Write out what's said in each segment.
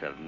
hearts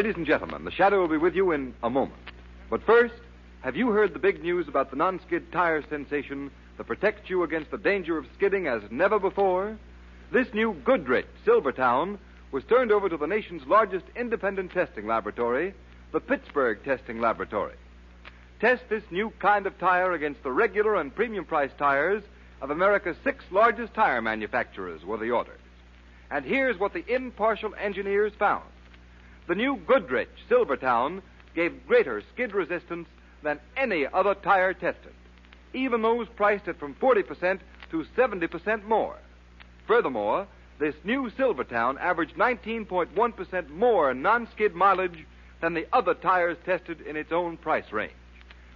Ladies and gentlemen, the Shadow will be with you in a moment. But first, have you heard the big news about the non skid tire sensation that protects you against the danger of skidding as never before? This new Goodrich Silvertown was turned over to the nation's largest independent testing laboratory, the Pittsburgh Testing Laboratory. Test this new kind of tire against the regular and premium price tires of America's six largest tire manufacturers, were the orders. And here's what the impartial engineers found. The new Goodrich Silvertown gave greater skid resistance than any other tire tested, even those priced at from 40% to 70% more. Furthermore, this new Silvertown averaged 19.1% more non skid mileage than the other tires tested in its own price range,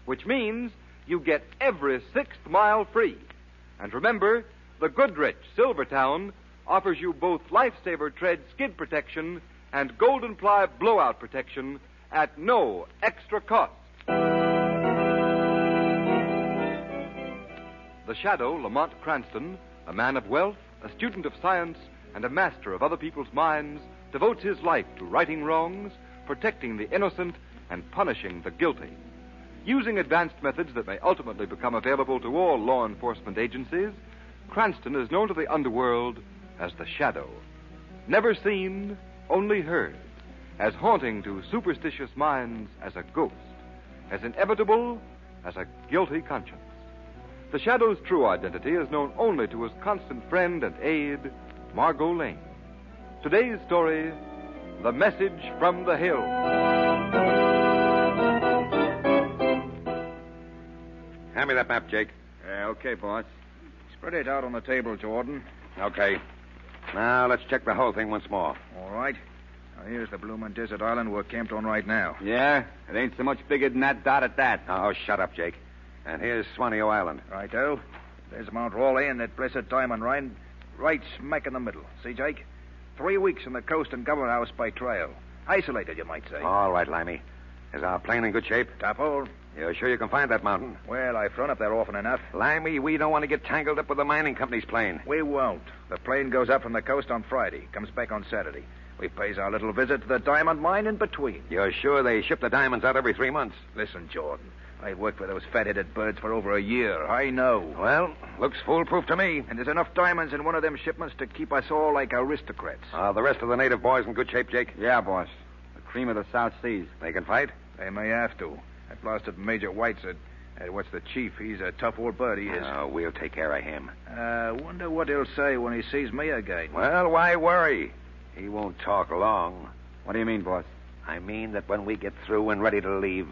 which means you get every sixth mile free. And remember, the Goodrich Silvertown offers you both Lifesaver Tread skid protection and Golden Ply blowout protection at no extra cost. The shadow, Lamont Cranston, a man of wealth, a student of science, and a master of other people's minds, devotes his life to righting wrongs, protecting the innocent, and punishing the guilty. Using advanced methods that may ultimately become available to all law enforcement agencies, Cranston is known to the underworld as the Shadow. Never seen, only heard, as haunting to superstitious minds as a ghost, as inevitable as a guilty conscience. The Shadow's true identity is known only to his constant friend and aide, Margot Lane. Today's story The Message from the Hill. Hand me that map, Jake. Yeah, okay, boss. Spread it out on the table, Jordan. Okay. Now, let's check the whole thing once more. All right. Now, here's the bloomin' desert island we're camped on right now. Yeah, it ain't so much bigger than that dot at that. Oh, shut up, Jake. And here's Swaneo Island. Righto. There's Mount Raleigh and that blessed diamond mine right smack in the middle. See, Jake? Three weeks from the coast and government house by trail. Isolated, you might say. All right, Limey. Is our plane in good shape? Top hole. You're sure you can find that mountain? Well, I've flown up there often enough. Limey, we don't want to get tangled up with the mining company's plane. We won't. The plane goes up from the coast on Friday, comes back on Saturday. We pays our little visit to the diamond mine in between. You're sure they ship the diamonds out every three months? Listen, Jordan. I've worked for those fat-headed birds for over a year. I know. Well, looks foolproof to me. And there's enough diamonds in one of them shipments to keep us all like aristocrats. Are the rest of the native boys in good shape, Jake? Yeah, boss. The cream of the South Seas. They can fight? They may have to. That blasted Major White's a, what's the chief? He's a tough old bird, he is. Oh, we'll take care of him. Uh, wonder what he'll say when he sees me again. Well, why worry? He won't talk long. What do you mean, boss? I mean that when we get through and ready to leave,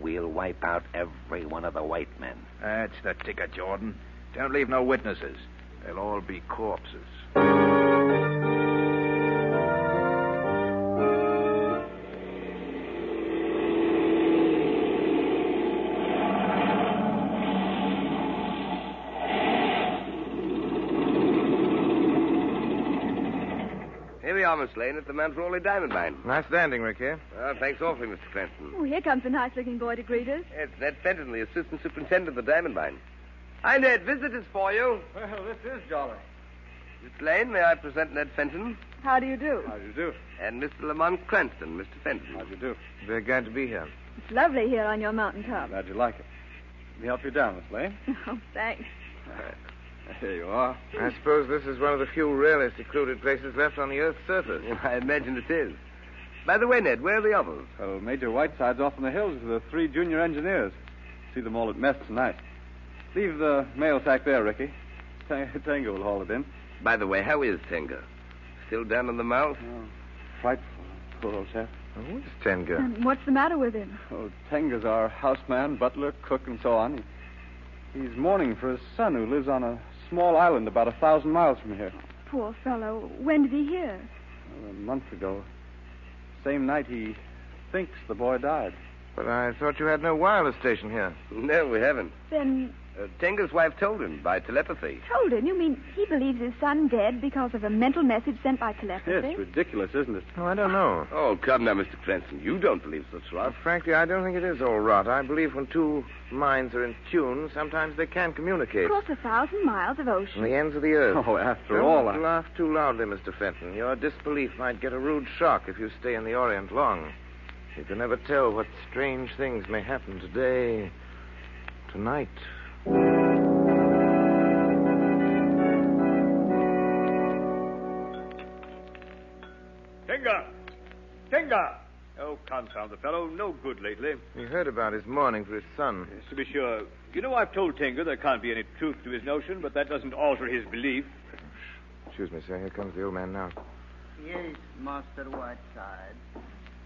we'll wipe out every one of the white men. That's the ticket, Jordan. Don't leave no witnesses. They'll all be corpses. Here we you are, Miss Lane, at the Mount Raleigh Diamond Mine. Nice landing, Rick, here. Well, thanks awfully, Mr. Cranston. Oh, here comes a nice-looking boy to greet us. It's Ned Fenton, the assistant superintendent of the diamond mine. Hi, Ned. Visitors for you. Well, this is jolly. Miss Lane, may I present Ned Fenton? How do you do? How do you do? And Mr. Lamont Cranston, Mr. Fenton. How do you do? Very glad to be here. It's lovely here on your mountain top. Glad you like it. Let me help you down, Miss Lane. Oh, thanks. Here you are. I suppose this is one of the few really secluded places left on the Earth's surface. I imagine it is. By the way, Ned, where are the others? Well, Major Whiteside's off in the hills with the three junior engineers. See them all at mess tonight. Leave the mail sack there, Ricky. T- Tango will haul it in. By the way, how is Tango? Still down in the mouth? Oh, frightful. Poor old chap. Oh, who is Tenga? And what's the matter with him? Oh, Tenga's our houseman, butler, cook, and so on. He, he's mourning for his son who lives on a small island about a thousand miles from here. Poor fellow. When did he hear? A month ago. Same night he thinks the boy died. But I thought you had no wireless station here. No, we haven't. Then Uh, Tenga's wife told him by telepathy. told him. You mean he believes his son dead because of a mental message sent by telepathy? It's ridiculous, isn't it? Oh, I don't know. Oh, come now, Mr. Cranston. You don't believe such rot. Well, frankly, I don't think it is all rot. I believe when two minds are in tune, sometimes they can communicate. Across a thousand miles of From ocean. the ends of the earth. Oh, after Don't all, I... laugh too loudly, Mr. Fenton. Your disbelief might get a rude shock if you stay in the Orient long. You can never tell what strange things may happen today, tonight. Tinga! Tinga! Oh, confound the fellow. No good lately. We heard about his mourning for his son. Yes, to be sure. You know, I've told Tinga there can't be any truth to his notion, but that doesn't alter his belief. Excuse me, sir. Here comes the old man now. Yes, Master Whiteside.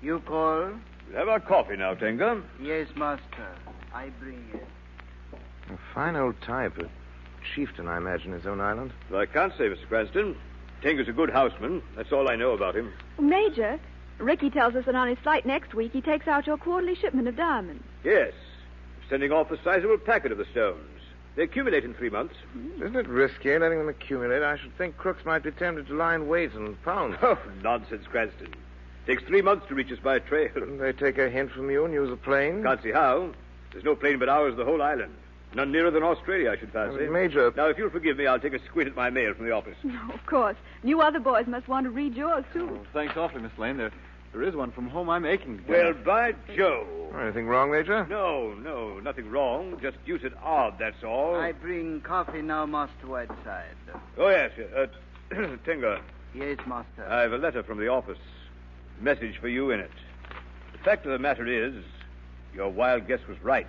You call? We'll have our coffee now, Tinga. Yes, Master. I bring it. A fine old type. A chieftain, I imagine, his own island. Well, I can't say, Mr. Cranston. Tinga's a good houseman. That's all I know about him. Major, Ricky tells us that on his flight next week he takes out your quarterly shipment of diamonds. Yes. Sending off a sizable packet of the stones. They accumulate in three months. Hmm. Isn't it risky letting them accumulate? I should think crooks might be tempted to lie in wait and pounce. Oh, nonsense, Cranston. Takes three months to reach us by trail. Couldn't they take a hint from you and use a plane? Can't see how. There's no plane but ours the whole island. None nearer than Australia, I should fancy. Uh, Major. Now, if you'll forgive me, I'll take a squint at my mail from the office. No, of course. You other boys must want to read yours, too. Oh, thanks awfully, Miss Lane. There, there is one from home I'm aching to. Well, by Joe. Anything wrong, Major? No, no, nothing wrong. Just deuced odd, that's all. I bring coffee now, Master Whiteside. Oh, yes. Uh, Tinga, Yes, Master. I have a letter from the office. Message for you in it. The fact of the matter is, your wild guess was right.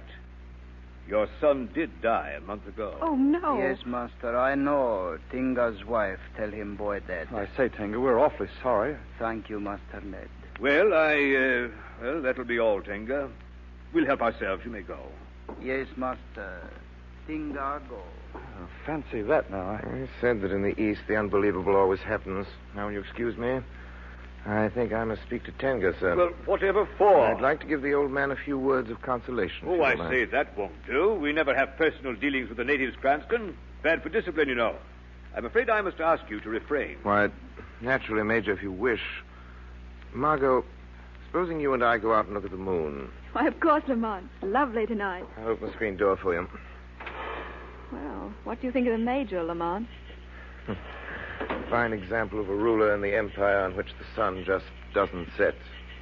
Your son did die a month ago. Oh, no. Yes, Master. I know. Tinga's wife tell him boy dead. I say, Tenga, we're awfully sorry. Thank you, Master Ned. Well, I, uh, well, that'll be all, Tinga. We'll help ourselves. You may go. Yes, Master. Tinga go. Oh, fancy that now. I... I said that in the East the unbelievable always happens. Now, will you excuse me? I think I must speak to Tenga, sir. Well, whatever for? I'd like to give the old man a few words of consolation. Oh, I say that won't do. We never have personal dealings with the natives, Cranston. Bad for discipline, you know. I'm afraid I must ask you to refrain. Why, naturally, Major, if you wish. Margot, supposing you and I go out and look at the moon. Why, of course, Lamont. Lovely tonight. I'll open the screen door for you. Well, what do you think of the Major, Lamont? A fine example of a ruler in the empire on which the sun just doesn't set.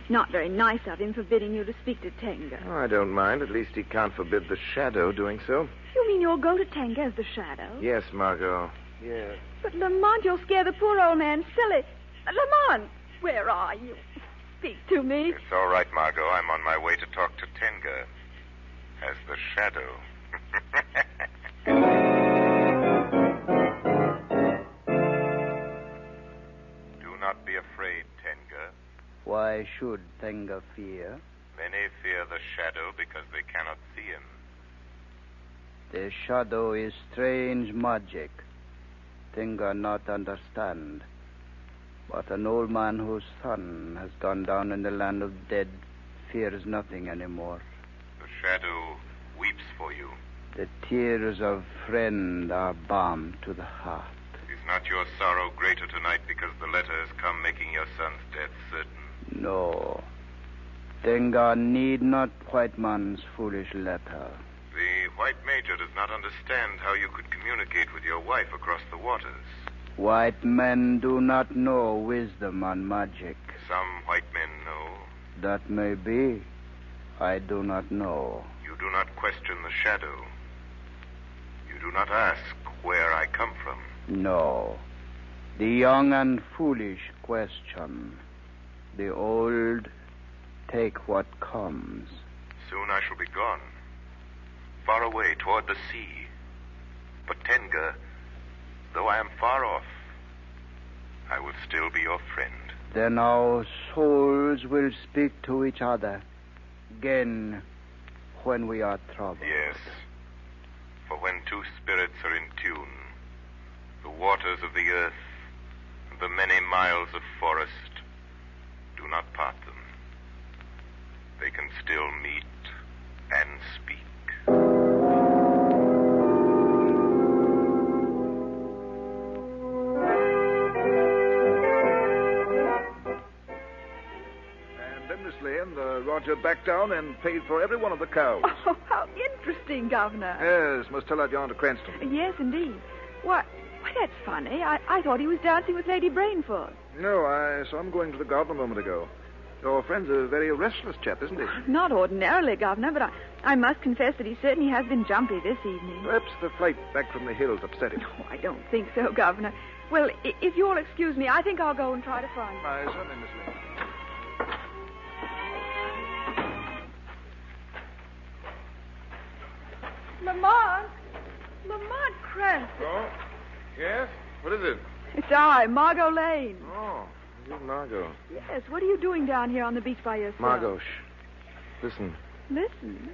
Not very nice of him forbidding you to speak to Tenga. Oh, I don't mind. At least he can't forbid the shadow doing so. You mean you'll go to Tenga as the shadow? Yes, Margot. Yes. But, Lamont, you'll scare the poor old man silly. Lamont, where are you? Speak to me. It's all right, Margot. I'm on my way to talk to Tenga as the shadow. Why should Tenga fear? Many fear the shadow because they cannot see him. The shadow is strange magic. Tenga not understand. But an old man whose son has gone down in the land of dead fears nothing anymore. The shadow weeps for you. The tears of friend are balm to the heart. Is not your sorrow greater tonight because the letter has come making your son's death certain? No. Tenga need not white man's foolish letter. The white major does not understand how you could communicate with your wife across the waters. White men do not know wisdom and magic. Some white men know. That may be. I do not know. You do not question the shadow. You do not ask where I come from. No. The young and foolish question. The old take what comes. Soon I shall be gone. Far away toward the sea. But Tenga, though I am far off, I will still be your friend. Then our souls will speak to each other again when we are troubled. Yes. For when two spirits are in tune, the waters of the earth and the many miles of forest do not part them. They can still meet and speak. And then, Miss Lane, the uh, Roger backed down and paid for every one of the cows. Oh, how interesting, Governor. Yes, must tell that yarn to Cranston. Yes, indeed. Why, why that's funny. I, I thought he was dancing with Lady Brainford. No, I saw him going to the garden a moment ago. Your friend's a very restless chap, isn't he? Not ordinarily, Governor, but I, I must confess that he certainly has been jumpy this evening. Perhaps the flight back from the hills upset him. Oh, I don't think so, Governor. Well, i- if you'll excuse me, I think I'll go and try to find him. Aye, certainly, Miss Lane. Lamont! Lamont Cranston. Oh? Yes? What is it? It's I, Margot Lane. Oh, you, Margot. Yes, what are you doing down here on the beach by yourself? Margot, shh. Listen, Listen.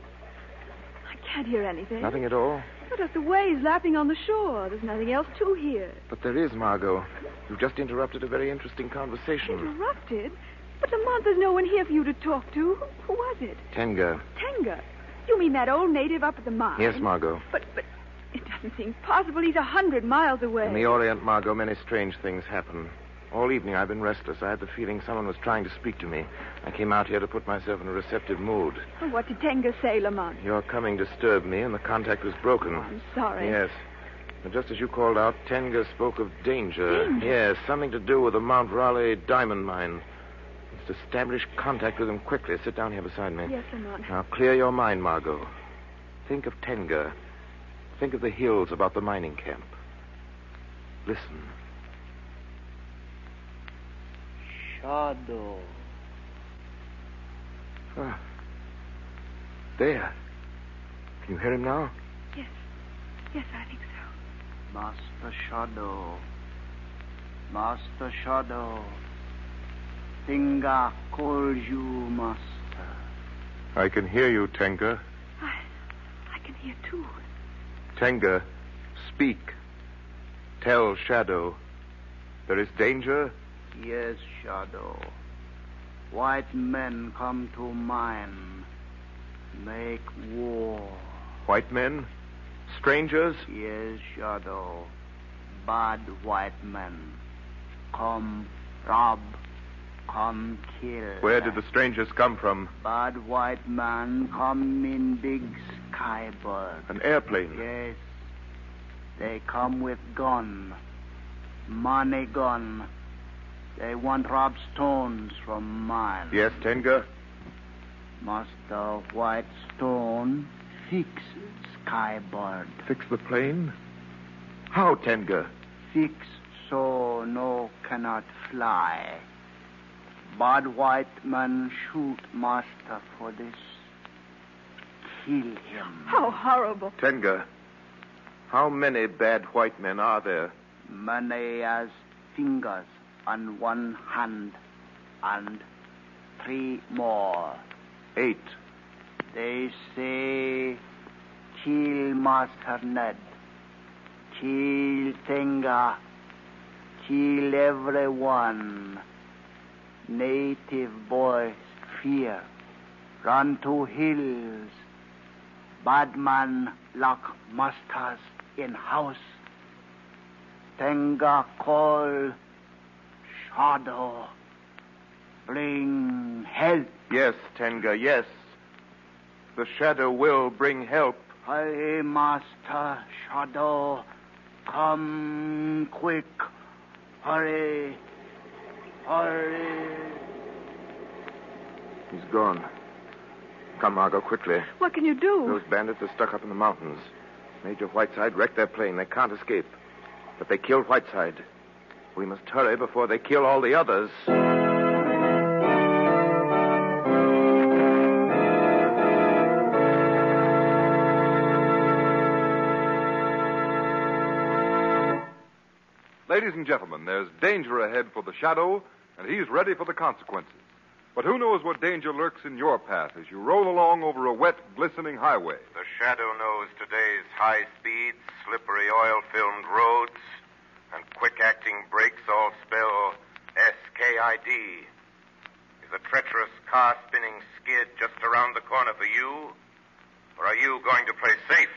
I can't hear anything. nothing at all? But just the waves lapping on the shore. There's nothing else to hear. But there is, Margot. You've just interrupted a very interesting conversation. Interrupted? But Lamont, there's no one here for you to talk to. Who was it? Tenga. Tenga. You mean that old native up at the mine? Yes, Margot. But, but it doesn't seem possible. He's a hundred miles away. In the Orient, Margot, many strange things happen. All evening I've been restless. I had the feeling someone was trying to speak to me. I came out here to put myself in a receptive mood. Oh, what did Tenga say, Lamont? Your coming disturbed me, and the contact was broken. Oh, I'm sorry. Yes. And just as you called out, Tenga spoke of danger. Danger? Yes, something to do with the Mount Raleigh diamond mine. Let's establish contact with him quickly. Sit down here beside me. Yes, Lamont. Now, clear your mind, Margot. Think of Tenga. Think of the hills about the mining camp. Listen. Shadow. Ah. There. Can you hear him now? Yes. Yes, I think so. Master Shadow. Master Shadow. Tenga calls you master. I can hear you, Tenga. I, I can hear too. Tenga, speak. Tell Shadow. There is danger? Yes, Shadow. White men come to mine. Make war. White men? Strangers? Yes, Shadow. Bad white men. Come rob. Come kill. Where did the strangers come from? Bad white man come in big skybird. An airplane? Yes. They come with gun. Money gun. They want rob stones from mine. Yes, Tenga? Master White Stone fix skybird. Fix the plane? How, Tenga? Fix so no cannot fly. Bad white man shoot master for this. Kill him. How horrible. Tenga, how many bad white men are there? Many as fingers on one hand and three more. Eight. They say kill Master Ned. Kill Tenga. Kill everyone. Native boys fear. Run to hills. Bad man lock masters in house. Tenga call Shadow. Bring help. Yes, Tenga, yes. The shadow will bring help. Hey, Master Shadow. Come quick. Hurry. Hurry. He's gone. Come, Margot, quickly. What can you do? Those bandits are stuck up in the mountains. Major Whiteside wrecked their plane. They can't escape. But they killed Whiteside. We must hurry before they kill all the others. Ladies and gentlemen, there's danger ahead for the shadow, and he's ready for the consequences. But who knows what danger lurks in your path as you roll along over a wet, glistening highway? The shadow knows today's high speeds, slippery oil filmed roads, and quick acting brakes all spell SKID. Is a treacherous car spinning skid just around the corner for you? Or are you going to play safe?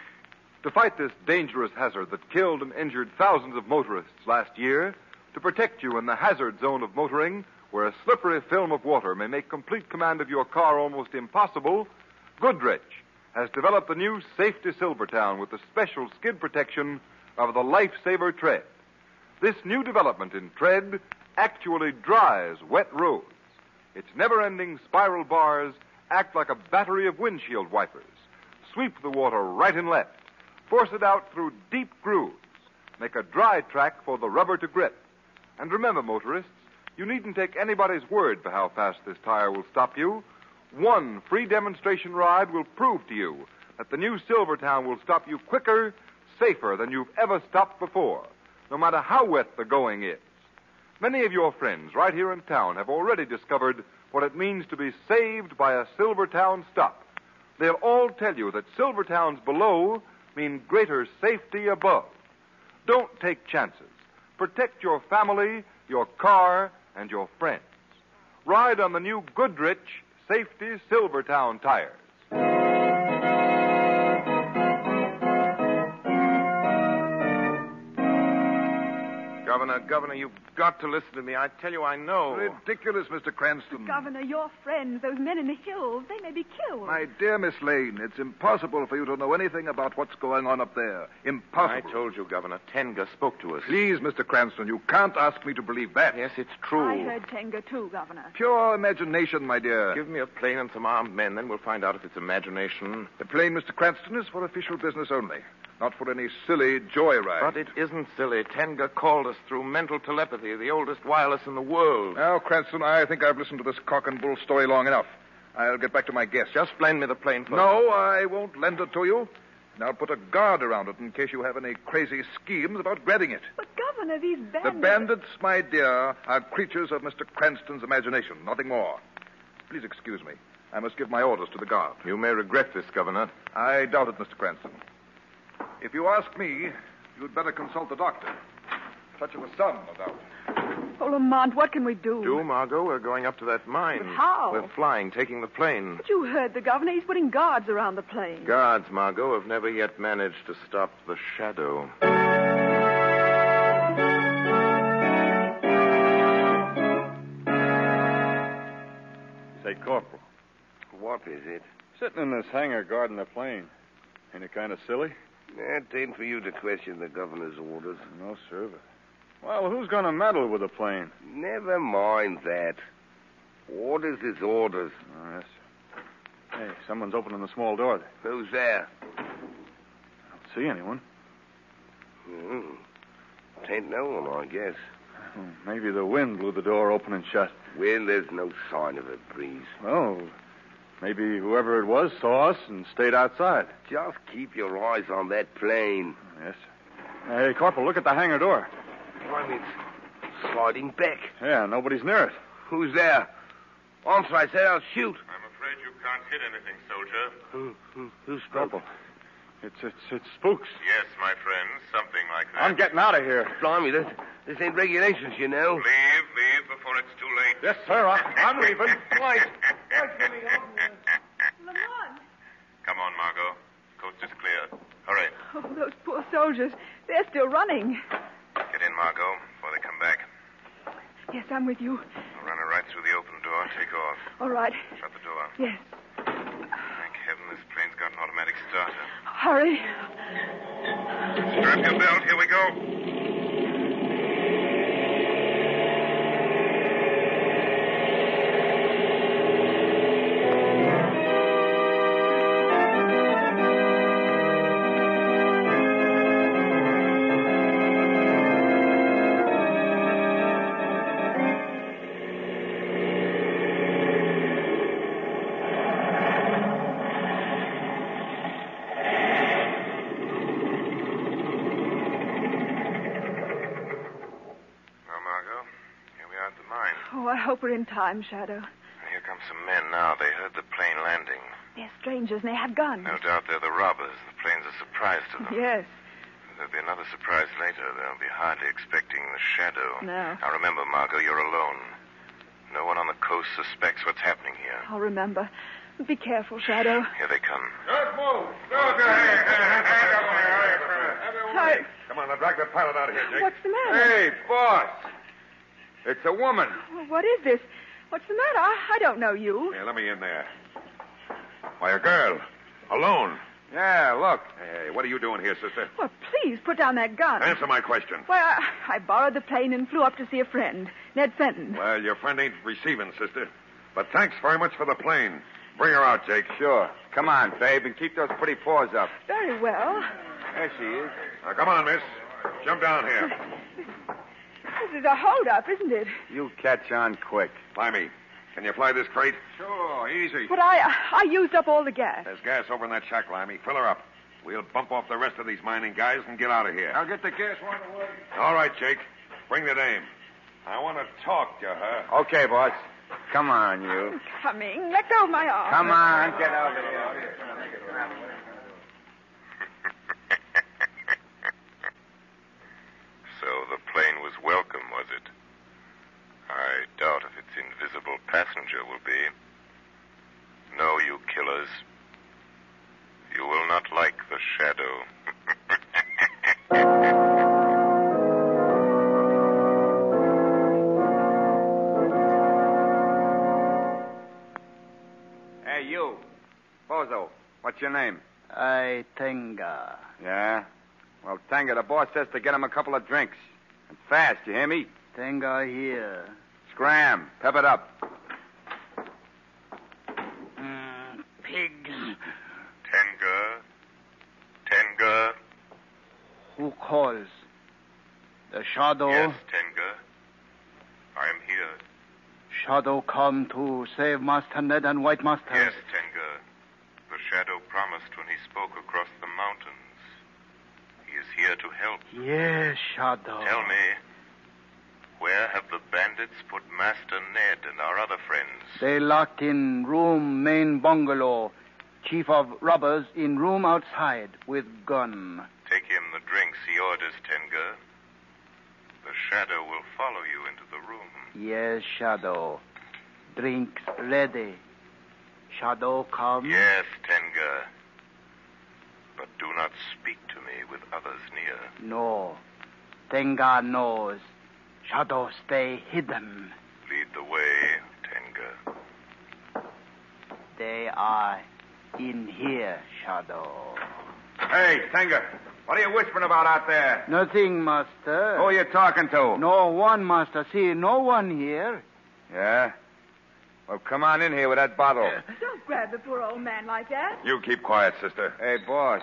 To fight this dangerous hazard that killed and injured thousands of motorists last year, to protect you in the hazard zone of motoring, where a slippery film of water may make complete command of your car almost impossible, Goodrich has developed the new Safety Silvertown with the special skid protection of the Lifesaver Tread. This new development in tread actually dries wet roads. Its never ending spiral bars act like a battery of windshield wipers, sweep the water right and left, force it out through deep grooves, make a dry track for the rubber to grip. And remember, motorists, you needn't take anybody's word for how fast this tire will stop you. One free demonstration ride will prove to you that the new Silvertown will stop you quicker, safer than you've ever stopped before, no matter how wet the going is. Many of your friends right here in town have already discovered what it means to be saved by a Silvertown stop. They'll all tell you that Silvertowns below mean greater safety above. Don't take chances. Protect your family, your car, and your friends. Ride on the new Goodrich Safety Silvertown tires. Governor, Governor, you've got to listen to me. I tell you, I know. Ridiculous, Mr. Cranston. Governor, your friends, those men in the hills, they may be killed. My dear Miss Lane, it's impossible for you to know anything about what's going on up there. Impossible. I told you, Governor. Tenga spoke to us. Please, Mr. Cranston, you can't ask me to believe that. Yes, it's true. I heard Tenga too, Governor. Pure imagination, my dear. Give me a plane and some armed men, then we'll find out if it's imagination. The plane, Mr. Cranston, is for official business only, not for any silly joyride. But it isn't silly. Tenga called us through mental telepathy, the oldest wireless in the world. Now, Cranston, I think I've listened to this cock and bull story long enough. I'll get back to my guest. Just lend me the plane first. No, I won't lend it to you. And I'll put a guard around it in case you have any crazy schemes about grabbing it. But, Governor, these bandits. The bandits, my dear, are creatures of Mr. Cranston's imagination, nothing more. Please excuse me. I must give my orders to the guard. You may regret this, Governor. I doubt it, Mr. Cranston. If you ask me, you'd better consult the doctor. Touch of a sun, no doubt. Oh, Lamont, what can we do? Do, Margot? We're going up to that mine. But how? We're flying, taking the plane. But you heard the governor. He's putting guards around the plane. Guards, Margot, have never yet managed to stop the shadow. Say, Corporal, What is it? sitting in this hangar guarding the plane, ain't it kind of silly? It ain't for you to question the governor's orders. No, sir. Well, who's going to meddle with the plane? Never mind that. Orders is orders. Oh, yes. sir. Hey, someone's opening the small door there. Who's there? I don't see anyone. Hmm. Tain't no one, I guess. Maybe the wind blew the door open and shut. Well, there's no sign of a breeze. Oh, maybe whoever it was saw us and stayed outside. Just keep your eyes on that plane. Yes, sir. Hey, Corporal, look at the hangar door. Why, it's sliding back. Yeah, nobody's near it. Who's there? Answer, I said I'll shoot. I'm afraid you can't hit anything, soldier. Who, who, who's Corporal, it's, it's, it's spooks. Yes, my friend, something like that. I'm getting out of here. Blimey, this, this ain't regulations, you know. Leave, leave before it's too late. Yes, sir. I, I'm leaving. Lamont! Come on, Margot. Coast is clear. Hurry. Oh, those poor soldiers. They're still running. Get in, Margot, before they come back. Yes, I'm with you. I'll run her right through the open door, take off. All right. Shut the door. Yes. Thank heaven this plane's got an automatic starter. Hurry. Strap your belt, here we go. Hope we're in time, Shadow. Here come some men now. They heard the plane landing. They're strangers and they have guns. No doubt they're the robbers. The plane's a surprise to them. Yes. There'll be another surprise later. They'll be hardly expecting the shadow. No. Now remember, Margot, you're alone. No one on the coast suspects what's happening here. I'll remember. Be careful, Shadow. Here they come. Don't move. Don't Hi. Come on, now drag the pilot out of here, Jake. What's the matter? Hey, boss. It's a woman. Well, What is this? What's the matter? I, I don't know you. Here, let me in there. Why, a girl. Alone. Yeah, look. Hey, what are you doing here, sister? Well, please put down that gun. Answer my question. Well, I, I borrowed the plane and flew up to see a friend, Ned Fenton. Well, your friend ain't receiving, sister. But thanks very much for the plane. Bring her out, Jake. Sure. Come on, babe, and keep those pretty paws up. Very well. There she is. Now, come on, miss. Jump down here. This is a holdup, isn't it? You catch on quick. Limey, can you fly this crate? Sure, easy. But I I used up all the gas. There's gas over in that shack, Limey. Fill her up. We'll bump off the rest of these mining guys and get out of here. I'll get the gas one away. All right, Jake. Bring the dame. I want to talk to her. Okay, boss. Come on, you. Coming. Let go of my arm. Come on, get out of here. So the plane was welcome, was it? I doubt if its invisible passenger will be. No, you killers. You will not like the shadow. Hey, you. Bozo, what's your name? I Tenga. Yeah? Well, Tanga, the boss says to get him a couple of drinks. And fast, you hear me? Tenga here. Scram. Pep it up. Mm, pigs. Tenga? Tenga? Who calls? The shadow. Yes, Tenga. I am here. Shadow come to save Master Ned and White Master. Yes, Tenga. The shadow promised when he spoke across the mountains. He is here to help. Yes, Shadow. Tell me, where have the bandits put Master Ned and our other friends? They locked in room main bungalow. Chief of robbers in room outside with gun. Take him the drinks he orders, Tenga. The shadow will follow you into the room. Yes, Shadow. Drinks ready. Shadow come. Yes, Tenga. But do not speak to me with others near. No. Tenga knows. Shadow stay hidden. Lead the way, Tenga. They are in here, Shadow. Hey, Tanga, what are you whispering about out there? Nothing, Master. Who are you talking to? No one, Master. See, no one here. Yeah? Well, come on in here with that bottle. Don't grab the poor old man like that. You keep quiet, sister. Hey, boss.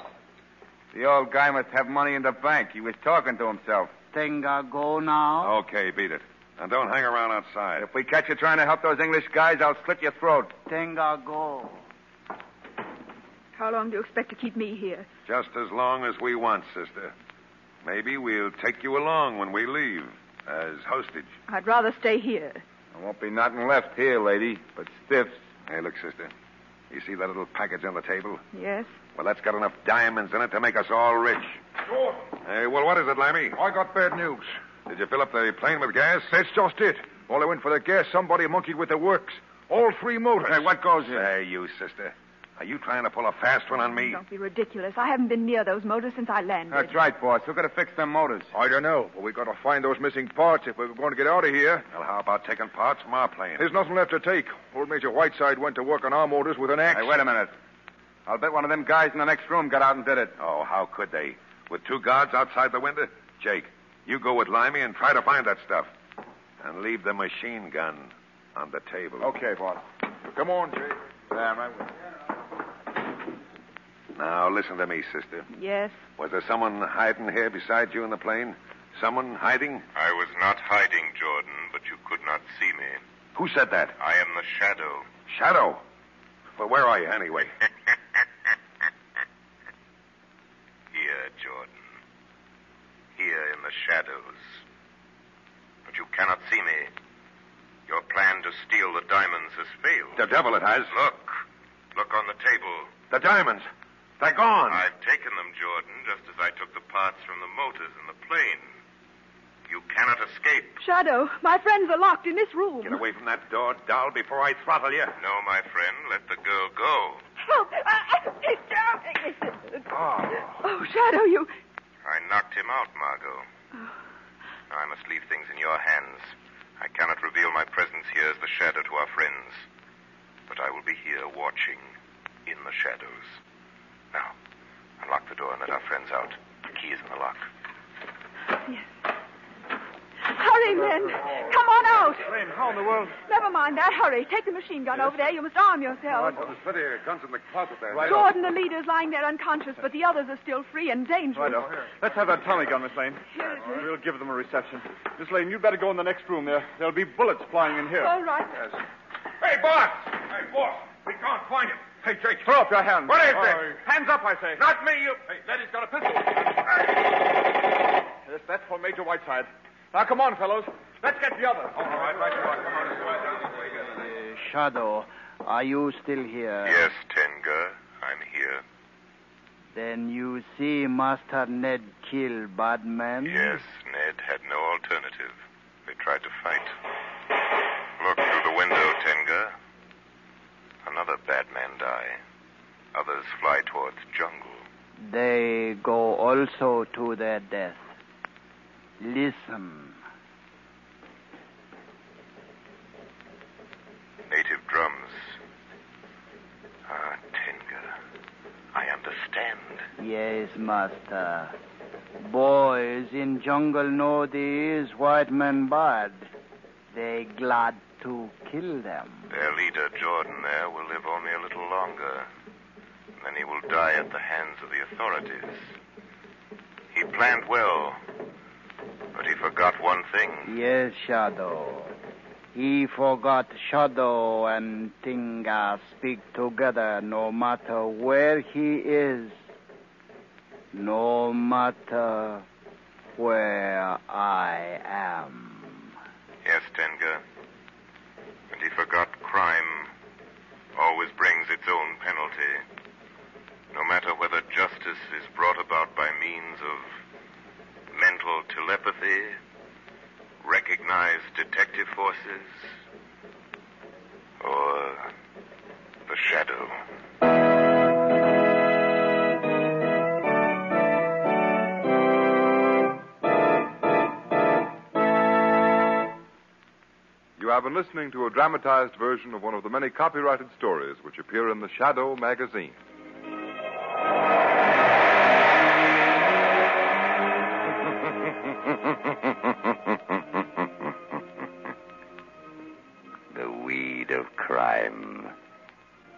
The old guy must have money in the bank. He was talking to himself. Tenga go now. Okay, beat it. And don't hang around outside. If we catch you trying to help those English guys, I'll slit your throat. Tenga go. How long do you expect to keep me here? Just as long as we want, sister. Maybe we'll take you along when we leave as hostage. I'd rather stay here. There won't be nothing left here, lady, but stiffs. Hey, look, sister. You see that little package on the table? Yes? Well, that's got enough diamonds in it to make us all rich. Sure. Hey, well, what is it, Limey? I got bad news. Did you fill up the plane with gas? That's just it. While I went for the gas, somebody monkeyed with the works. All three motors. Hey, what goes in? Hey, you, sister. Are you trying to pull a fast one on me? Don't be ridiculous. I haven't been near those motors since I landed. That's right, boss. We've got to fix them motors. I don't know, but we've got to find those missing parts if we're going to get out of here. Well, how about taking parts from our plane? There's nothing left to take. Old Major Whiteside went to work on our motors with an axe. Hey, wait a minute. I'll bet one of them guys in the next room got out and did it. Oh, how could they? With two guards outside the window? Jake, you go with Limey and try to find that stuff. And leave the machine gun on the table. Okay, boss. Come on, Jake. Yeah, right. Now, listen to me, sister. Yes. Was there someone hiding here beside you in the plane? Someone hiding? I was not hiding, Jordan, but you could not see me. Who said that? I am the shadow. Shadow? Well, where are you anyway? Here, Jordan. Here in the shadows. But you cannot see me. Your plan to steal the diamonds has failed. The devil it has. Look. Look on the table. The diamonds. They're gone. I've taken them, Jordan, just as I took the parts from the motors in the plane. You cannot escape. Shadow, my friends are locked in this room. Get away from that door, doll, before I throttle you. No, my friend, let the girl go. Help! Uh, he's drowning. Oh. Oh, Shadow, you. I knocked him out, Margot. Now I must leave things in your hands. I cannot reveal my presence here as the shadow to our friends. But I will be here watching in the shadows. Now, unlock the door and let our friends out. The key is in the lock. Yes. Hurry, men. Come on out. Lane, how in the world? Never mind that. Hurry. Take the machine gun over there. You must arm yourself. There's plenty of guns in the closet there. Right Jordan, the leader's lying there unconscious, but the others are still free and dangerous. Righto. Let's have that Tommy gun, Miss Lane. Here it is. We'll give them a reception. Miss Lane, you'd better go in the next room there. There'll be bullets flying in here. All right. Yes. Hey, boss! Hey, boss! We can't find him. Hey, Jake. Throw up your hands. What is Oh, this? Hands up, I say. Not me, you. Hey, Letty's got a pistol. Yes, that's for Major Whiteside. Now, come on, fellows. Let's get the other. All right, right you are. Come on. Uh, Shadow, are you still here? Yes, Tenga, I'm here. Then you see Master Ned kill Badman? Yes, Ned had no alternative. They tried to fight. Look through the window, Tenga. Bad man die. Others fly towards jungle. They go also to their death. Listen. Native drums. Ah, Tenga. I understand. Yes, Master. Boys in jungle know these white men bad. They glad to kill them. Their leader, Jordan, there, will live only a little longer. Then he will die at the hands of the authorities. He planned well, but he forgot one thing. Yes, Shadow. He forgot Shadow and Tinga speak together no matter where he is, no matter where I am. Yes, Tenga. He forgot crime always brings its own penalty. No matter whether justice is brought about by means of mental telepathy, recognized detective forces, or the shadow. Have been listening to a dramatized version of one of the many copyrighted stories which appear in the Shadow magazine. The weed of crime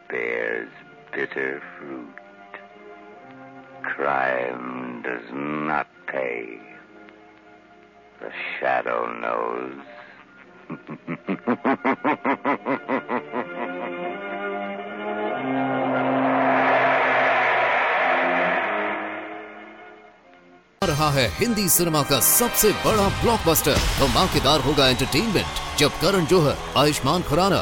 bears bitter fruit. Crime does not pay. The shadow knows. रहा है Hindi cinema का सबसे बड़ा blockbuster धमाकेदार होगा entertainment जब करण जोहर, आयुष्मान खुराना